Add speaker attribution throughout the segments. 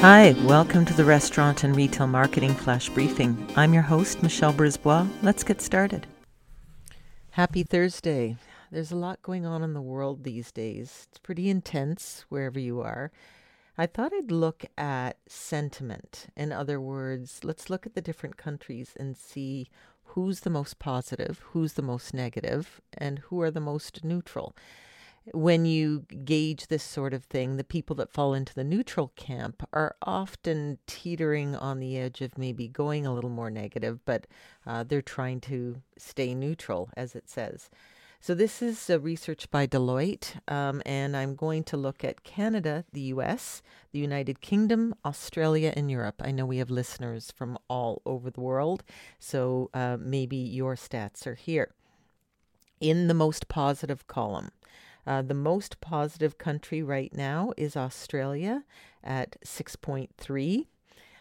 Speaker 1: Hi, welcome to the Restaurant and Retail Marketing Flash Briefing. I'm your host, Michelle Brisbois. Let's get started. Happy Thursday. There's a lot going on in the world these days. It's pretty intense wherever you are. I thought I'd look at sentiment. In other words, let's look at the different countries and see who's the most positive, who's the most negative, and who are the most neutral when you gauge this sort of thing, the people that fall into the neutral camp are often teetering on the edge of maybe going a little more negative, but uh, they're trying to stay neutral, as it says. So, this is research by Deloitte, um, and I'm going to look at Canada, the US, the United Kingdom, Australia, and Europe. I know we have listeners from all over the world, so uh, maybe your stats are here. In the most positive column, uh, the most positive country right now is Australia at 6.3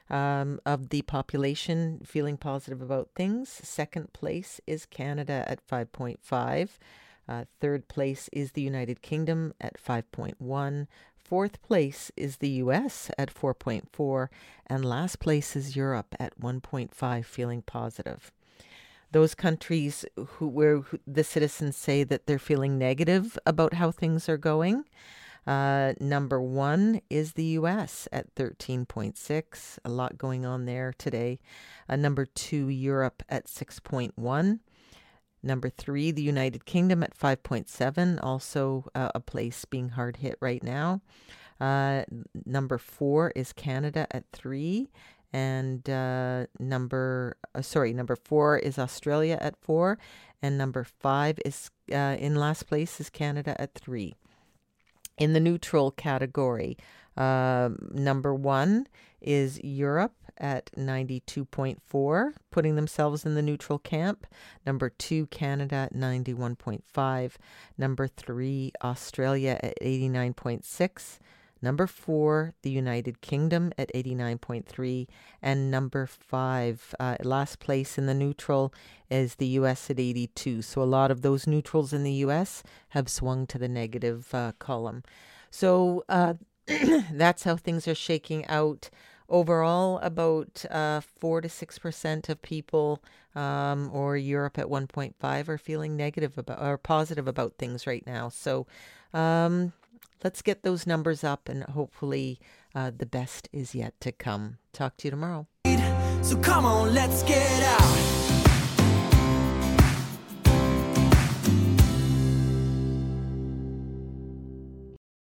Speaker 1: um, of the population feeling positive about things. Second place is Canada at 5.5. Uh, third place is the United Kingdom at 5.1. Fourth place is the US at 4.4. And last place is Europe at 1.5, feeling positive those countries who where the citizens say that they're feeling negative about how things are going. Uh, number one is the U.S. at 13.6. A lot going on there today. Uh, number two, Europe at 6.1. Number three, the United Kingdom at 5.7, also uh, a place being hard hit right now. Uh, number four is Canada at three, and uh, number uh, sorry number four is australia at four and number five is uh, in last place is canada at three. In the neutral category uh, number one is europe at 92.4 putting themselves in the neutral camp. Number two canada at 91.5 number three australia at 89.6 Number four, the United Kingdom at 89.3. And number five, uh, last place in the neutral, is the US at 82. So a lot of those neutrals in the US have swung to the negative uh, column. So uh, that's how things are shaking out. Overall, about uh, 4 to 6% of people, um, or Europe at 1.5, are feeling negative about or positive about things right now. So, um, let's get those numbers up and hopefully uh, the best is yet to come. Talk to you tomorrow. So come on, let's get out.